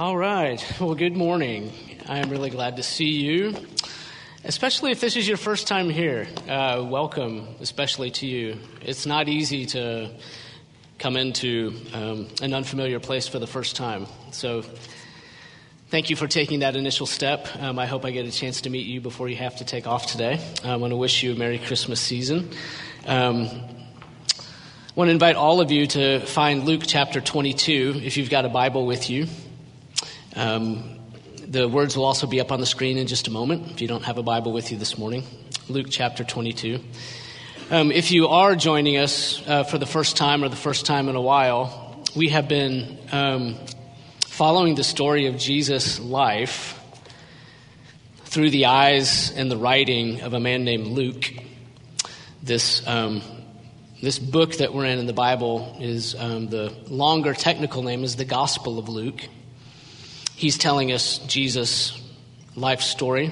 All right. Well, good morning. I am really glad to see you, especially if this is your first time here. Uh, welcome, especially to you. It's not easy to come into um, an unfamiliar place for the first time. So, thank you for taking that initial step. Um, I hope I get a chance to meet you before you have to take off today. I want to wish you a Merry Christmas season. Um, I want to invite all of you to find Luke chapter 22 if you've got a Bible with you. Um, the words will also be up on the screen in just a moment if you don't have a Bible with you this morning. Luke chapter 22. Um, if you are joining us uh, for the first time or the first time in a while, we have been um, following the story of Jesus' life through the eyes and the writing of a man named Luke. This um, this book that we're in in the Bible is um, the longer technical name is the Gospel of Luke. He's telling us Jesus' life story.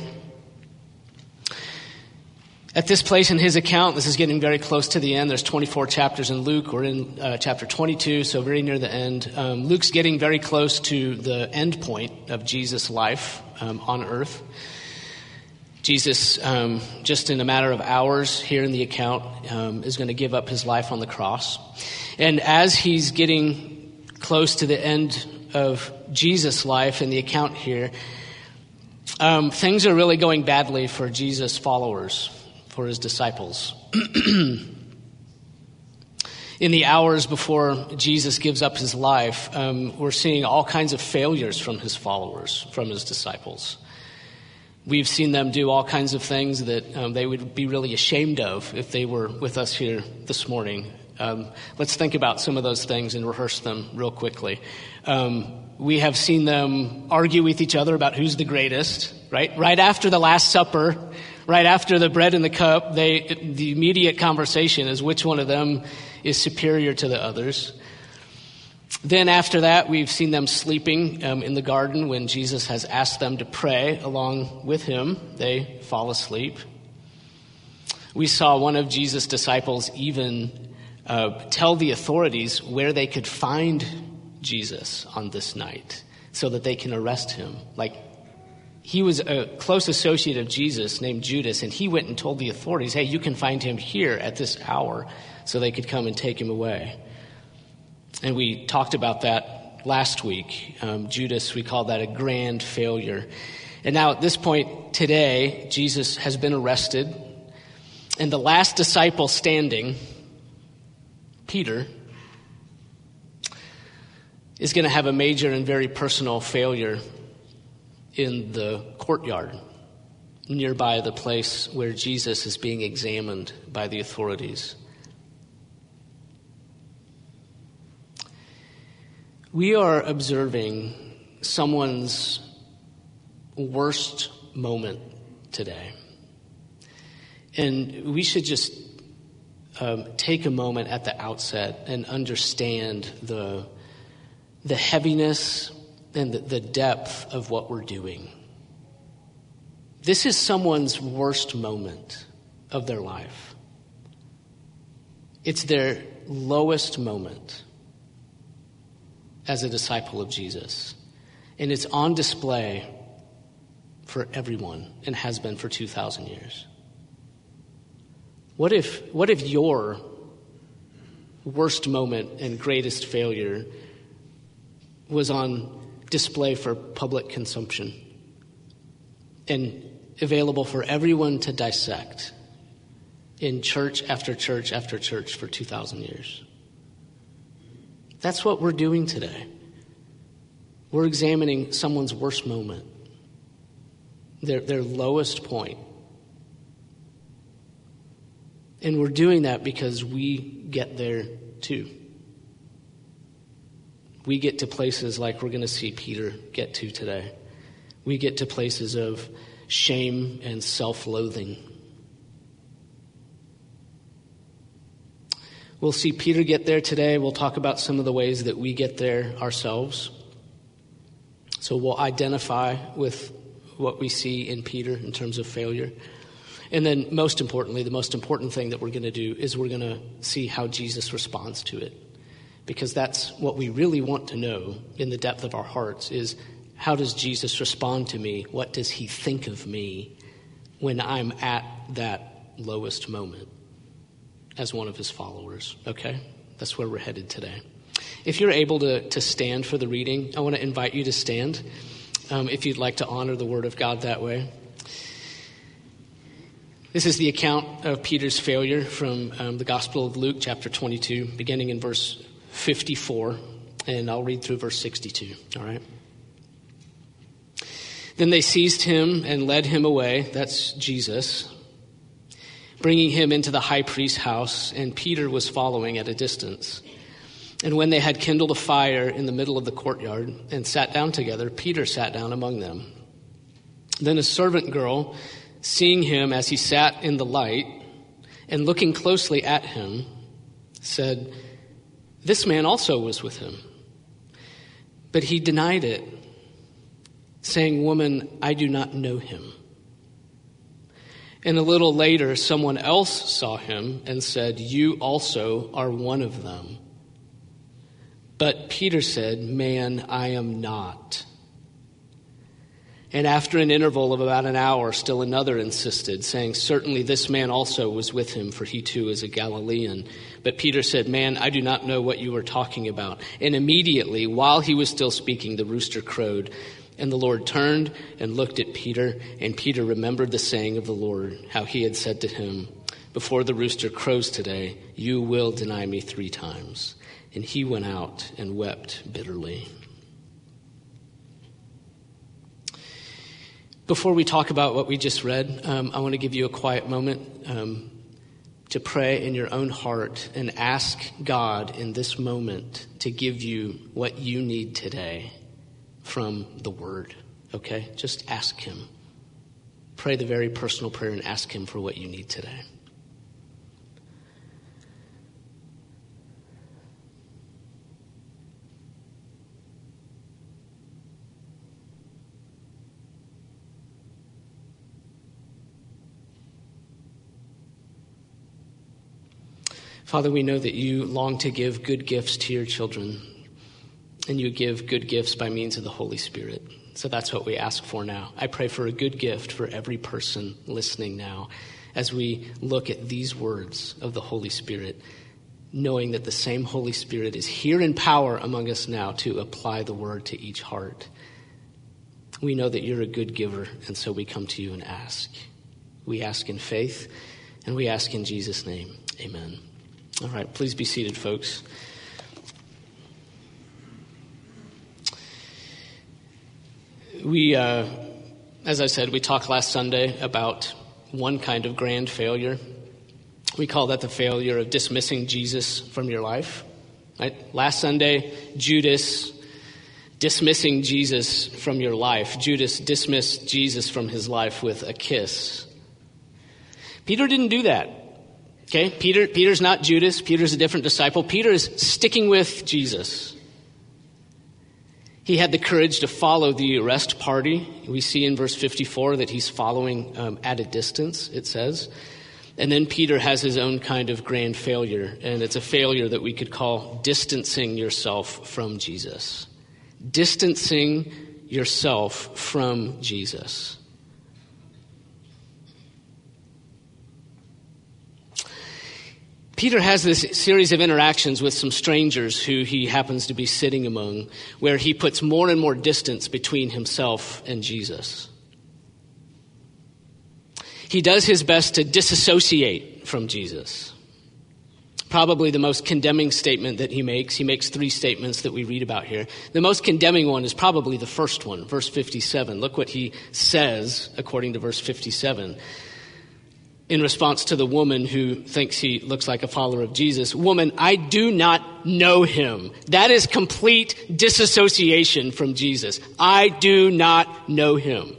At this place in his account, this is getting very close to the end. There's 24 chapters in Luke. We're in uh, chapter 22, so very near the end. Um, Luke's getting very close to the end point of Jesus' life um, on earth. Jesus, um, just in a matter of hours here in the account, um, is going to give up his life on the cross. And as he's getting close to the end of Jesus' life in the account here, um, things are really going badly for Jesus' followers, for his disciples. in the hours before Jesus gives up his life, um, we're seeing all kinds of failures from his followers, from his disciples. We've seen them do all kinds of things that um, they would be really ashamed of if they were with us here this morning. Um, let's think about some of those things and rehearse them real quickly. Um, we have seen them argue with each other about who's the greatest, right? Right after the Last Supper, right after the bread and the cup, they, the immediate conversation is which one of them is superior to the others. Then after that, we've seen them sleeping um, in the garden when Jesus has asked them to pray along with him. They fall asleep. We saw one of Jesus' disciples even uh, tell the authorities where they could find Jesus on this night so that they can arrest him. Like, he was a close associate of Jesus named Judas, and he went and told the authorities, hey, you can find him here at this hour so they could come and take him away. And we talked about that last week. Um, Judas, we call that a grand failure. And now at this point today, Jesus has been arrested, and the last disciple standing, Peter, is going to have a major and very personal failure in the courtyard nearby the place where Jesus is being examined by the authorities. We are observing someone's worst moment today. And we should just um, take a moment at the outset and understand the the heaviness and the, the depth of what we're doing. This is someone's worst moment of their life. It's their lowest moment as a disciple of Jesus. And it's on display for everyone and has been for 2,000 years. What if, what if your worst moment and greatest failure was on display for public consumption and available for everyone to dissect in church after church after church for 2,000 years. That's what we're doing today. We're examining someone's worst moment, their, their lowest point. And we're doing that because we get there too we get to places like we're going to see Peter get to today. We get to places of shame and self loathing. We'll see Peter get there today. We'll talk about some of the ways that we get there ourselves. So we'll identify with what we see in Peter in terms of failure. And then, most importantly, the most important thing that we're going to do is we're going to see how Jesus responds to it because that's what we really want to know in the depth of our hearts is How does Jesus respond to me? What does he think of me when I'm at that lowest moment as one of his followers? Okay? That's where we're headed today. If you're able to, to stand for the reading, I want to invite you to stand um, if you'd like to honor the Word of God that way. This is the account of Peter's failure from um, the Gospel of Luke, chapter 22, beginning in verse 54, and I'll read through verse 62. All right? Then they seized him and led him away. That's Jesus. Bringing him into the high priest's house, and Peter was following at a distance. And when they had kindled a fire in the middle of the courtyard and sat down together, Peter sat down among them. Then a servant girl, seeing him as he sat in the light and looking closely at him, said, This man also was with him. But he denied it, saying, Woman, I do not know him. And a little later, someone else saw him and said, You also are one of them. But Peter said, Man, I am not. And after an interval of about an hour, still another insisted, saying, Certainly this man also was with him, for he too is a Galilean. But Peter said, Man, I do not know what you are talking about. And immediately, while he was still speaking, the rooster crowed. And the Lord turned and looked at Peter, and Peter remembered the saying of the Lord, how he had said to him, Before the rooster crows today, you will deny me three times. And he went out and wept bitterly. Before we talk about what we just read, um, I want to give you a quiet moment um, to pray in your own heart and ask God in this moment to give you what you need today from the Word. Okay? Just ask Him. Pray the very personal prayer and ask Him for what you need today. Father, we know that you long to give good gifts to your children, and you give good gifts by means of the Holy Spirit. So that's what we ask for now. I pray for a good gift for every person listening now as we look at these words of the Holy Spirit, knowing that the same Holy Spirit is here in power among us now to apply the word to each heart. We know that you're a good giver, and so we come to you and ask. We ask in faith, and we ask in Jesus' name. Amen. All right, please be seated, folks. We, uh, as I said, we talked last Sunday about one kind of grand failure. We call that the failure of dismissing Jesus from your life. Right? Last Sunday, Judas dismissing Jesus from your life. Judas dismissed Jesus from his life with a kiss. Peter didn't do that. Okay, Peter, Peter's not Judas. Peter's a different disciple. Peter is sticking with Jesus. He had the courage to follow the arrest party. We see in verse 54 that he's following um, at a distance, it says. And then Peter has his own kind of grand failure, and it's a failure that we could call distancing yourself from Jesus. Distancing yourself from Jesus. Peter has this series of interactions with some strangers who he happens to be sitting among, where he puts more and more distance between himself and Jesus. He does his best to disassociate from Jesus. Probably the most condemning statement that he makes, he makes three statements that we read about here. The most condemning one is probably the first one, verse 57. Look what he says according to verse 57 in response to the woman who thinks he looks like a follower of Jesus, Woman, I do not know him. That is complete disassociation from Jesus. I do not know him.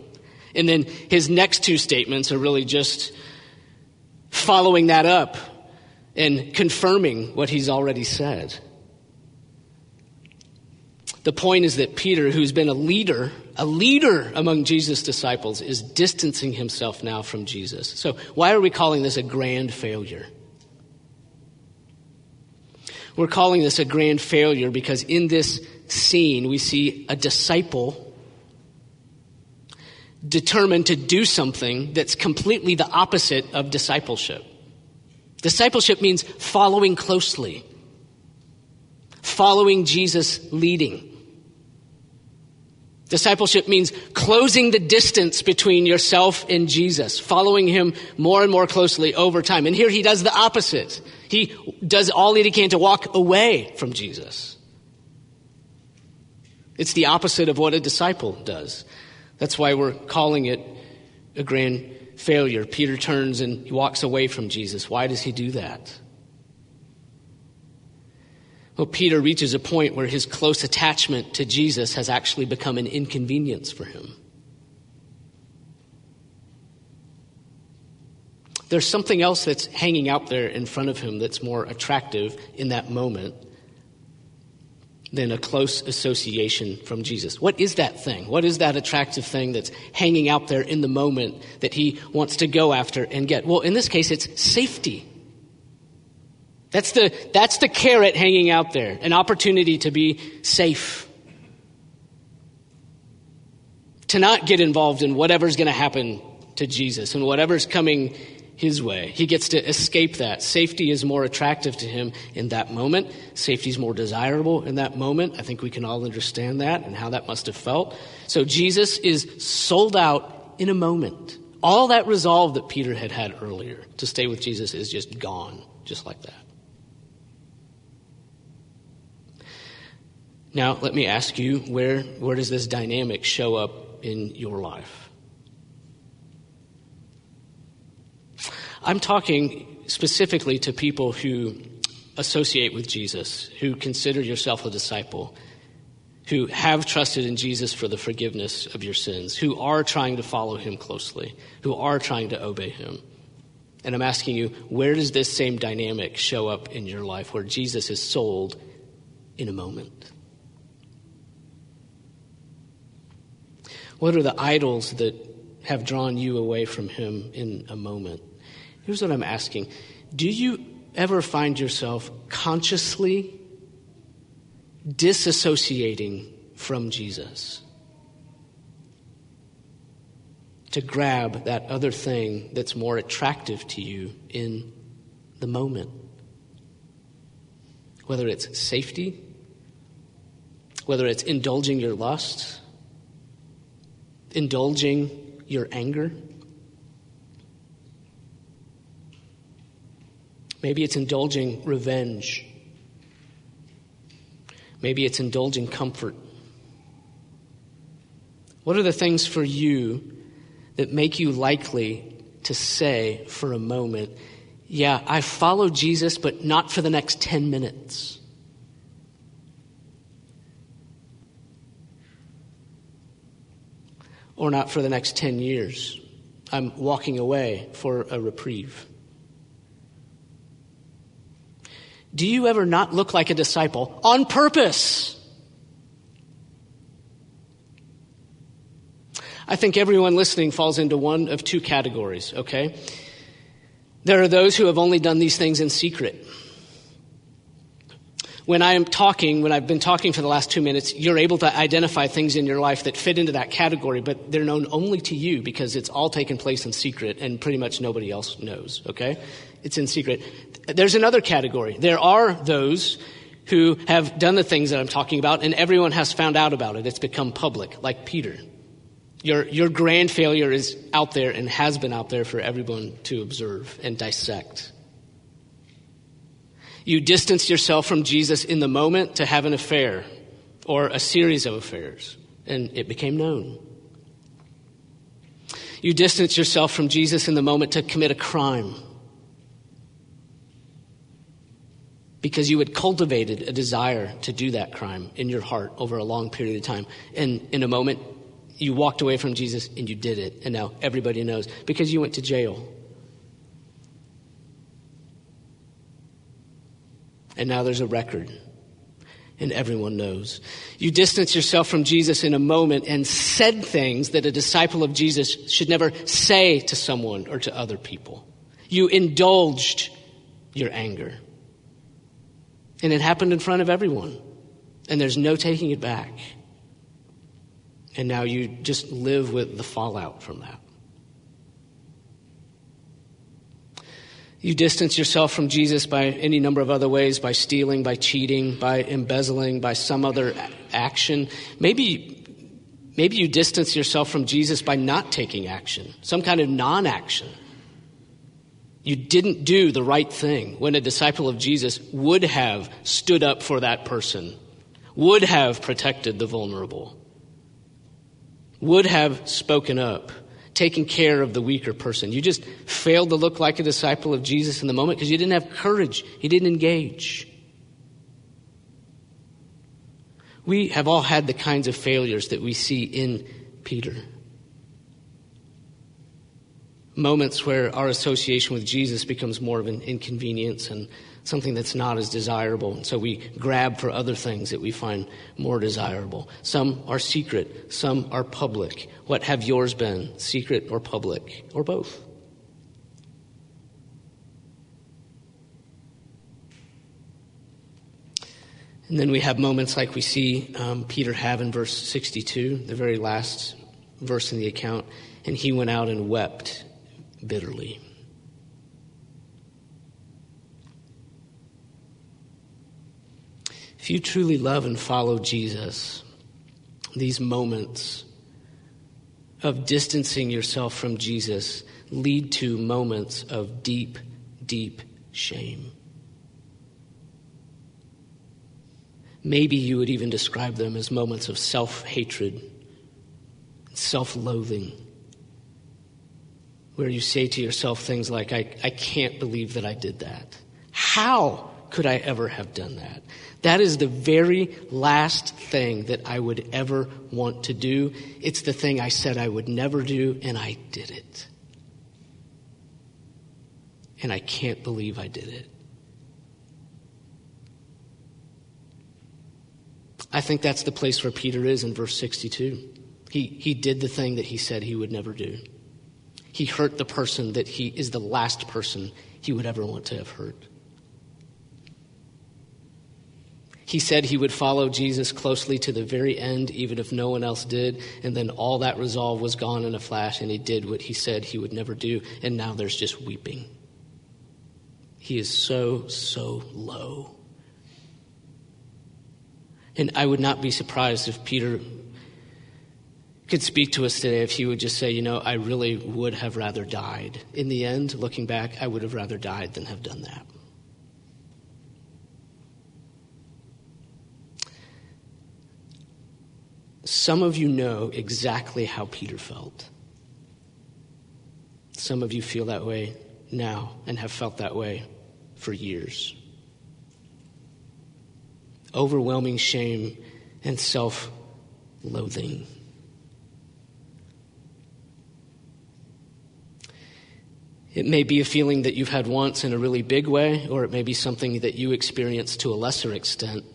And then his next two statements are really just following that up and confirming what he's already said. The point is that Peter, who's been a leader, a leader among Jesus' disciples, is distancing himself now from Jesus. So, why are we calling this a grand failure? We're calling this a grand failure because in this scene we see a disciple determined to do something that's completely the opposite of discipleship. Discipleship means following closely, following Jesus leading. Discipleship means closing the distance between yourself and Jesus, following him more and more closely over time. And here he does the opposite. He does all that he can to walk away from Jesus. It's the opposite of what a disciple does. That's why we're calling it a grand failure. Peter turns and he walks away from Jesus. Why does he do that? Well, Peter reaches a point where his close attachment to Jesus has actually become an inconvenience for him. There's something else that's hanging out there in front of him that's more attractive in that moment than a close association from Jesus. What is that thing? What is that attractive thing that's hanging out there in the moment that he wants to go after and get? Well, in this case, it's safety. That's the, that's the carrot hanging out there, an opportunity to be safe. To not get involved in whatever's going to happen to Jesus and whatever's coming his way. He gets to escape that. Safety is more attractive to him in that moment. Safety is more desirable in that moment. I think we can all understand that and how that must have felt. So Jesus is sold out in a moment. All that resolve that Peter had had earlier to stay with Jesus is just gone, just like that. Now, let me ask you where, where does this dynamic show up in your life? I'm talking specifically to people who associate with Jesus, who consider yourself a disciple, who have trusted in Jesus for the forgiveness of your sins, who are trying to follow him closely, who are trying to obey him. And I'm asking you, where does this same dynamic show up in your life where Jesus is sold in a moment? What are the idols that have drawn you away from Him in a moment? Here's what I'm asking Do you ever find yourself consciously disassociating from Jesus? To grab that other thing that's more attractive to you in the moment. Whether it's safety, whether it's indulging your lusts, indulging your anger. Maybe it's indulging revenge. Maybe it's indulging comfort. What are the things for you that make you likely to say for a moment, Yeah, I follow Jesus, but not for the next 10 minutes? Or not for the next 10 years. I'm walking away for a reprieve. Do you ever not look like a disciple on purpose? I think everyone listening falls into one of two categories, okay? There are those who have only done these things in secret when I am talking, when I've been talking for the last two minutes, you're able to identify things in your life that fit into that category, but they're known only to you because it's all taken place in secret and pretty much nobody else knows, okay? It's in secret. There's another category. There are those who have done the things that I'm talking about and everyone has found out about it. It's become public, like Peter. Your, your grand failure is out there and has been out there for everyone to observe and dissect. You distanced yourself from Jesus in the moment to have an affair or a series of affairs, and it became known. You distanced yourself from Jesus in the moment to commit a crime because you had cultivated a desire to do that crime in your heart over a long period of time. And in a moment, you walked away from Jesus and you did it, and now everybody knows because you went to jail and now there's a record. And everyone knows. You distance yourself from Jesus in a moment and said things that a disciple of Jesus should never say to someone or to other people. You indulged your anger. And it happened in front of everyone. And there's no taking it back. And now you just live with the fallout from that. You distance yourself from Jesus by any number of other ways by stealing, by cheating, by embezzling, by some other action. Maybe, maybe you distance yourself from Jesus by not taking action, some kind of non action. You didn't do the right thing when a disciple of Jesus would have stood up for that person, would have protected the vulnerable, would have spoken up taking care of the weaker person. You just failed to look like a disciple of Jesus in the moment because you didn't have courage. You didn't engage. We have all had the kinds of failures that we see in Peter. Moments where our association with Jesus becomes more of an inconvenience and something that's not as desirable. And so we grab for other things that we find more desirable. Some are secret, some are public. What have yours been, secret or public, or both? And then we have moments like we see um, Peter have in verse 62, the very last verse in the account, and he went out and wept bitterly. If you truly love and follow Jesus, these moments of distancing yourself from Jesus lead to moments of deep, deep shame. Maybe you would even describe them as moments of self hatred, self loathing, where you say to yourself things like, I, I can't believe that I did that. How could I ever have done that? That is the very last thing that I would ever want to do. It's the thing I said I would never do, and I did it. And I can't believe I did it. I think that's the place where Peter is in verse 62. He, he did the thing that he said he would never do. He hurt the person that he is the last person he would ever want to have hurt. He said he would follow Jesus closely to the very end, even if no one else did. And then all that resolve was gone in a flash, and he did what he said he would never do. And now there's just weeping. He is so, so low. And I would not be surprised if Peter could speak to us today if he would just say, you know, I really would have rather died. In the end, looking back, I would have rather died than have done that. Some of you know exactly how Peter felt. Some of you feel that way now and have felt that way for years. Overwhelming shame and self loathing. It may be a feeling that you've had once in a really big way, or it may be something that you experience to a lesser extent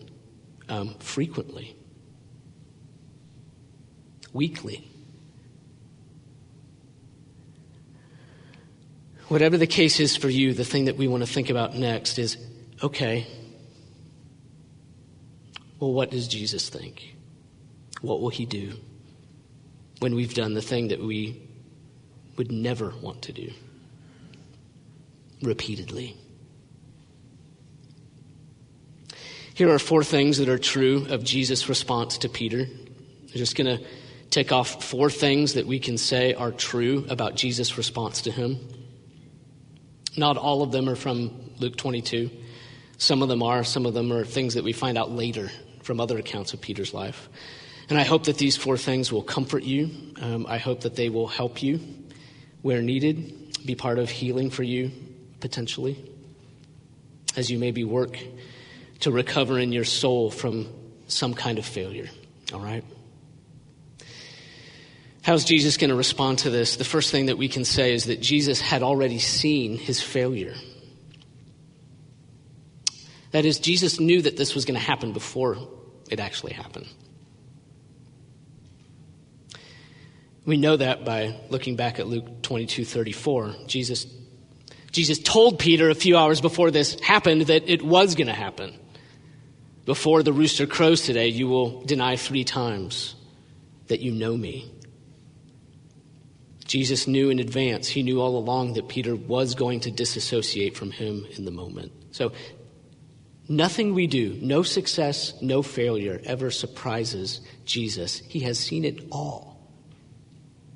um, frequently weekly. Whatever the case is for you, the thing that we want to think about next is okay, well, what does Jesus think? What will he do when we've done the thing that we would never want to do? Repeatedly. Here are four things that are true of Jesus' response to Peter. I'm just going to tick off four things that we can say are true about Jesus' response to him. Not all of them are from Luke 22. Some of them are, some of them are things that we find out later from other accounts of Peter's life. And I hope that these four things will comfort you. Um, I hope that they will help you where needed, be part of healing for you potentially, as you maybe work to recover in your soul from some kind of failure. All right? How's Jesus going to respond to this? The first thing that we can say is that Jesus had already seen his failure. That is, Jesus knew that this was going to happen before it actually happened. We know that by looking back at Luke 22 34. Jesus, Jesus told Peter a few hours before this happened that it was going to happen. Before the rooster crows today, you will deny three times that you know me. Jesus knew in advance, he knew all along that Peter was going to disassociate from him in the moment. So, nothing we do, no success, no failure, ever surprises Jesus. He has seen it all.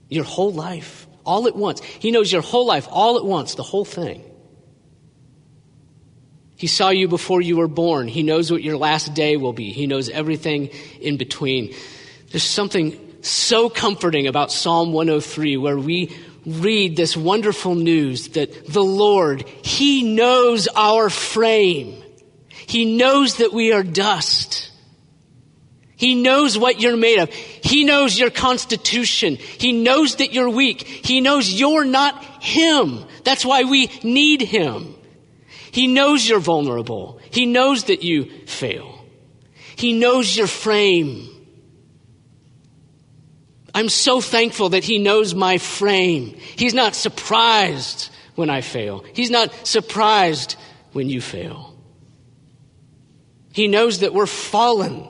Your whole life, all at once. He knows your whole life, all at once, the whole thing. He saw you before you were born. He knows what your last day will be. He knows everything in between. There's something so comforting about Psalm 103 where we read this wonderful news that the Lord, He knows our frame. He knows that we are dust. He knows what you're made of. He knows your constitution. He knows that you're weak. He knows you're not Him. That's why we need Him. He knows you're vulnerable. He knows that you fail. He knows your frame. I'm so thankful that He knows my frame. He's not surprised when I fail. He's not surprised when you fail. He knows that we're fallen.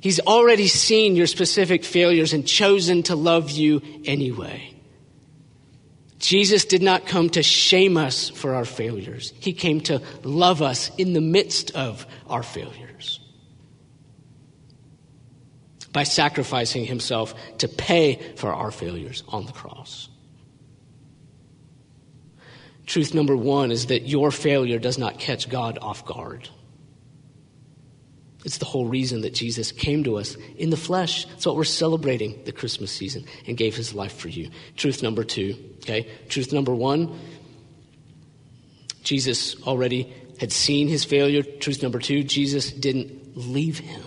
He's already seen your specific failures and chosen to love you anyway. Jesus did not come to shame us for our failures. He came to love us in the midst of our failures by sacrificing himself to pay for our failures on the cross. Truth number one is that your failure does not catch God off guard. It's the whole reason that Jesus came to us in the flesh. That's what we're celebrating the Christmas season and gave his life for you. Truth number two, okay? Truth number one, Jesus already had seen his failure. Truth number two, Jesus didn't leave him.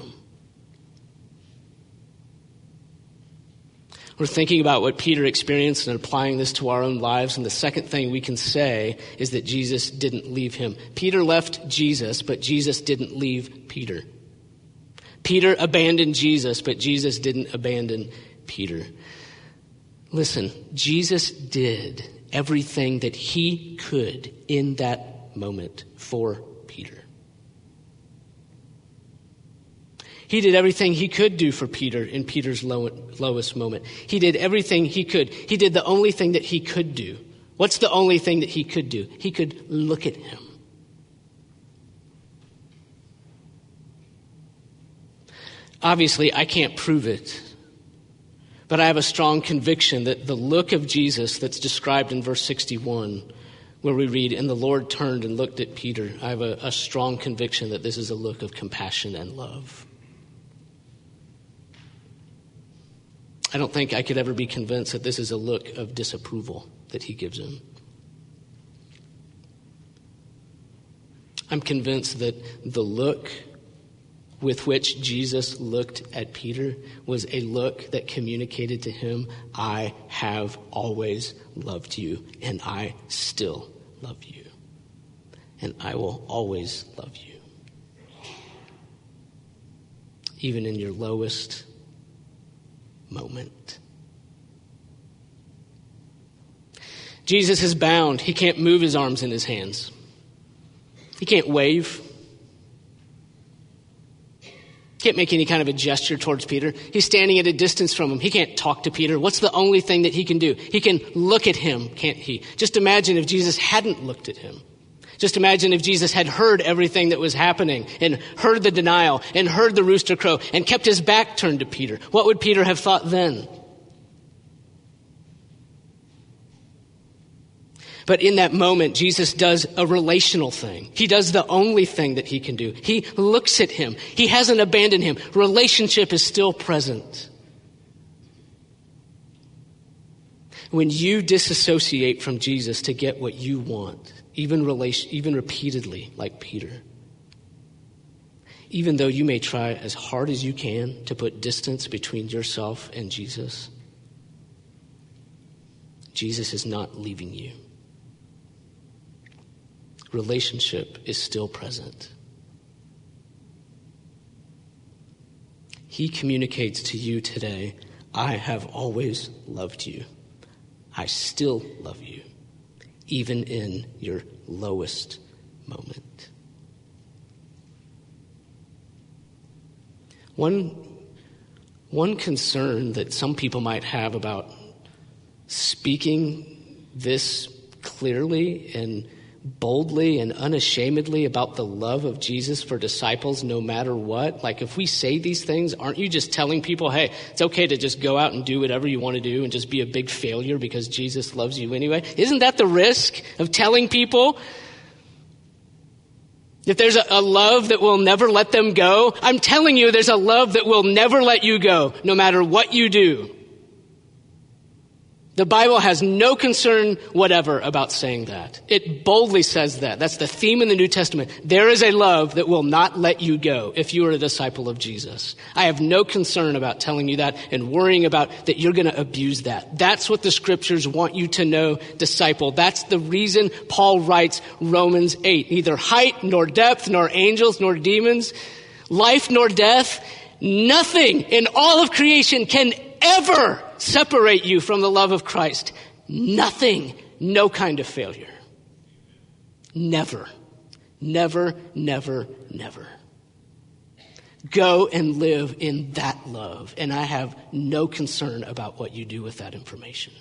We're thinking about what Peter experienced and applying this to our own lives. And the second thing we can say is that Jesus didn't leave him. Peter left Jesus, but Jesus didn't leave Peter. Peter abandoned Jesus, but Jesus didn't abandon Peter. Listen, Jesus did everything that he could in that moment for Peter. He did everything he could do for Peter in Peter's low, lowest moment. He did everything he could. He did the only thing that he could do. What's the only thing that he could do? He could look at him. Obviously, I can't prove it, but I have a strong conviction that the look of Jesus that's described in verse 61, where we read, And the Lord turned and looked at Peter, I have a, a strong conviction that this is a look of compassion and love. I don't think I could ever be convinced that this is a look of disapproval that he gives him. I'm convinced that the look with which Jesus looked at Peter was a look that communicated to him, I have always loved you, and I still love you, and I will always love you. Even in your lowest moment. Jesus is bound. He can't move his arms and his hands. He can't wave. Can't make any kind of a gesture towards Peter. He's standing at a distance from him. He can't talk to Peter. What's the only thing that he can do? He can look at him, can't he? Just imagine if Jesus hadn't looked at him. Just imagine if Jesus had heard everything that was happening and heard the denial and heard the rooster crow and kept his back turned to Peter. What would Peter have thought then? But in that moment, Jesus does a relational thing. He does the only thing that he can do. He looks at him. He hasn't abandoned him. Relationship is still present. When you disassociate from Jesus to get what you want, even, relation, even repeatedly, like Peter. Even though you may try as hard as you can to put distance between yourself and Jesus, Jesus is not leaving you. Relationship is still present. He communicates to you today I have always loved you. I still love you even in your lowest moment. One, One concern that some people might have about speaking this clearly and boldly and unashamedly about the love of Jesus for disciples no matter what? Like, if we say these things, aren't you just telling people, hey, it's okay to just go out and do whatever you want to do and just be a big failure because Jesus loves you anyway? Isn't that the risk of telling people? If there's a, a love that will never let them go, I'm telling you, there's a love that will never let you go, no matter what you do. The Bible has no concern whatever about saying that. It boldly says that. That's the theme in the New Testament. There is a love that will not let you go if you are a disciple of Jesus. I have no concern about telling you that and worrying about that you're going to abuse that. That's what the scriptures want you to know, disciple. That's the reason Paul writes Romans 8. Neither height nor depth nor angels nor demons, life nor death, nothing in all of creation can ever separate you from the love of Christ. Nothing, no kind of failure. Never, never, never, never. Go and live in that love, and I have no concern about what you do with that information.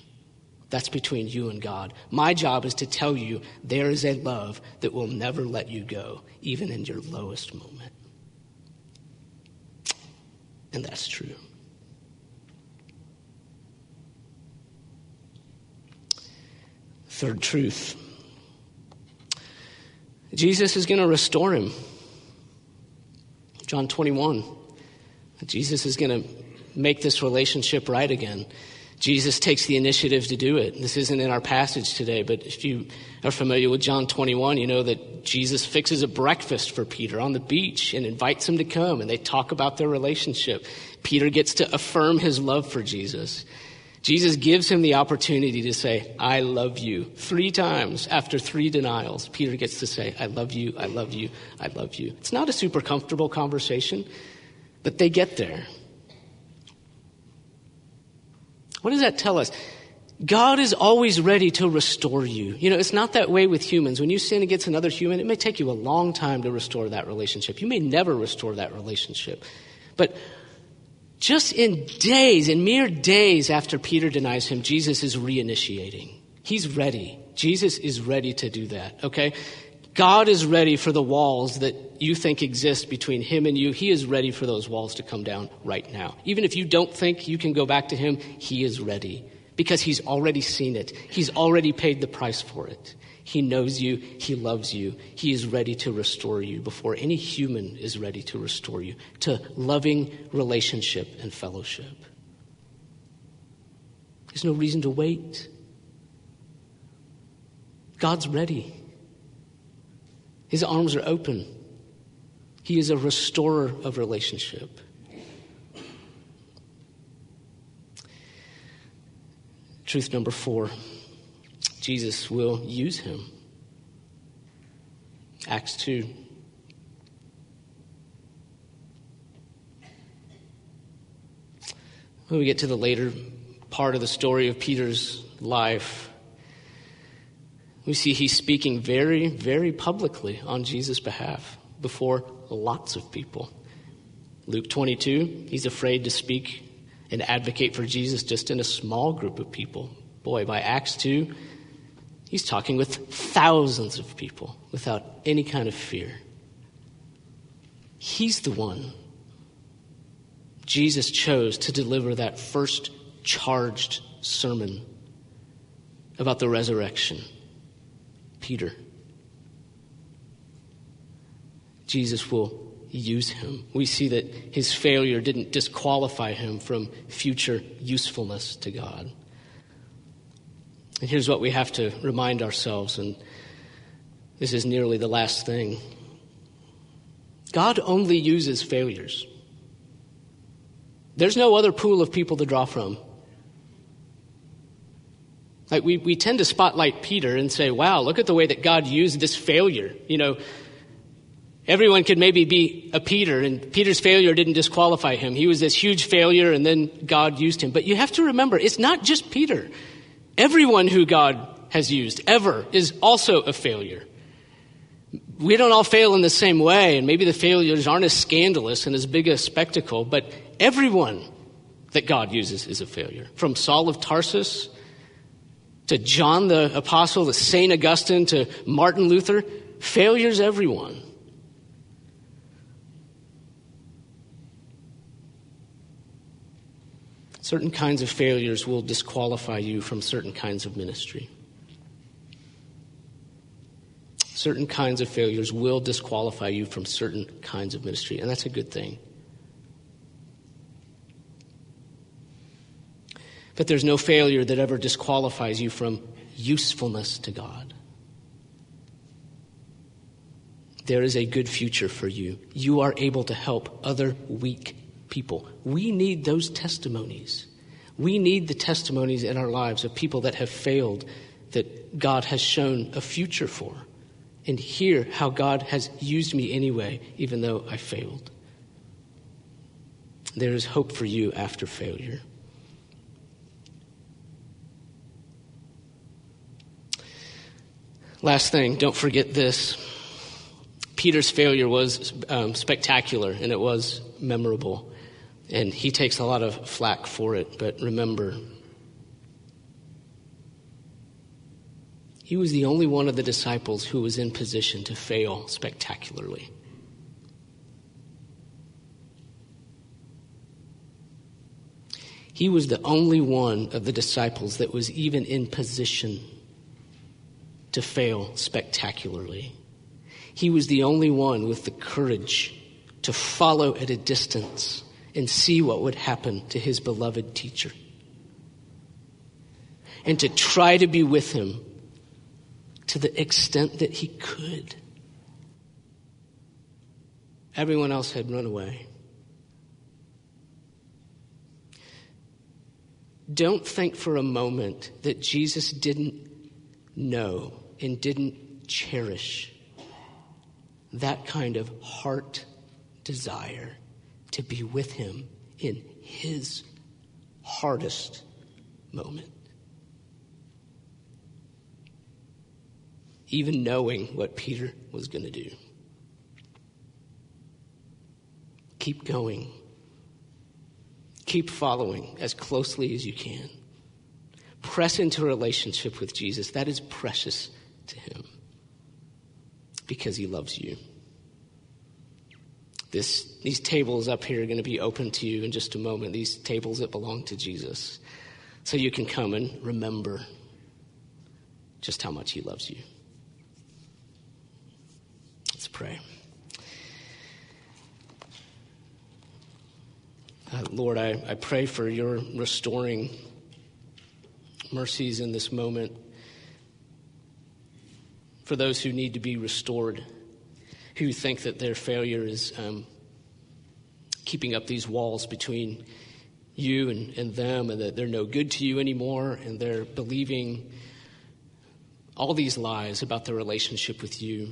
That's between you and God. My job is to tell you there is a love that will never let you go, even in your lowest moment. And that's true. Third truth Jesus is going to restore him. John 21. Jesus is going to make this relationship right again. Jesus takes the initiative to do it. This isn't in our passage today, but if you are familiar with John 21, you know that Jesus fixes a breakfast for Peter on the beach and invites him to come, and they talk about their relationship. Peter gets to affirm his love for Jesus. Jesus gives him the opportunity to say, I love you. Three times after three denials, Peter gets to say, I love you, I love you, I love you. It's not a super comfortable conversation, but they get there. What does that tell us? God is always ready to restore you. You know, it's not that way with humans. When you sin against another human, it may take you a long time to restore that relationship. You may never restore that relationship. But just in days, in mere days after Peter denies him, Jesus is reinitiating. He's ready. Jesus is ready to do that, okay? God is ready for the walls that you think exist between him and you. He is ready for those walls to come down right now. Even if you don't think you can go back to him, he is ready because he's already seen it. He's already paid the price for it. He knows you. He loves you. He is ready to restore you before any human is ready to restore you to loving relationship and fellowship. There's no reason to wait. God's ready. His arms are open. He is a restorer of relationship. Truth number four. Jesus will use him. Acts 2. When we get to the later part of the story of Peter's life, we see he's speaking very, very publicly on Jesus' behalf before lots of people. Luke 22, he's afraid to speak and advocate for Jesus just in a small group of people. Boy, by Acts 2, He's talking with thousands of people without any kind of fear. He's the one Jesus chose to deliver that first charged sermon about the resurrection. Peter. Jesus will use him. We see that his failure didn't disqualify him from future usefulness to God. And here's what we have to remind ourselves, and this is nearly the last thing God only uses failures. There's no other pool of people to draw from. Like we, we tend to spotlight Peter and say, wow, look at the way that God used this failure. You know, everyone could maybe be a Peter, and Peter's failure didn't disqualify him. He was this huge failure, and then God used him. But you have to remember, it's not just Peter. Everyone who God has used ever is also a failure. We don't all fail in the same way, and maybe the failures aren't as scandalous and as big a spectacle, but everyone that God uses is a failure. From Saul of Tarsus to John the Apostle to St. Augustine to Martin Luther, failures everyone. Certain kinds of failures will disqualify you from certain kinds of ministry. Certain kinds of failures will disqualify you from certain kinds of ministry, and that's a good thing. But there's no failure that ever disqualifies you from usefulness to God. There is a good future for you. You are able to help other weak people. We need those testimonies. We need the testimonies in our lives of people that have failed that God has shown a future for. And hear how God has used me anyway, even though I failed. There is hope for you after failure. Last thing, don't forget this. Peter's failure was um, spectacular and it was memorable. And he takes a lot of flack for it, but remember, he was the only one of the disciples who was in position to fail spectacularly. He was the only one of the disciples that was even in position to fail spectacularly. He was the only one with the courage to follow at a distance and see what would happen to his beloved teacher. And to try to be with him to the extent that he could. Everyone else had run away. Don't think for a moment that Jesus didn't know and didn't cherish that kind of heart desire to be with him in his hardest moment. Even knowing what Peter was going to do. Keep going. Keep following as closely as you can. Press into a relationship with Jesus. That is precious to him because he loves you. This, these tables up here are going to be open to you in just a moment, these tables that belong to Jesus. So you can come and remember just how much He loves you. Let's pray. Uh, Lord, I, I pray for your restoring mercies in this moment for those who need to be restored who think that their failure is um, keeping up these walls between you and, and them, and that they're no good to you anymore, and they're believing all these lies about their relationship with you,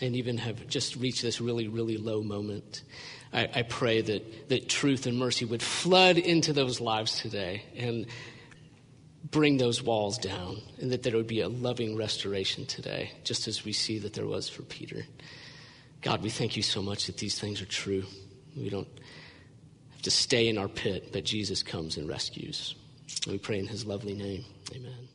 and even have just reached this really, really low moment. I, I pray that, that truth and mercy would flood into those lives today, and bring those walls down and that there would be a loving restoration today, just as we see that there was for Peter. God, we thank you so much that these things are true. We don't have to stay in our pit, but Jesus comes and rescues. And we pray in his lovely name. Amen.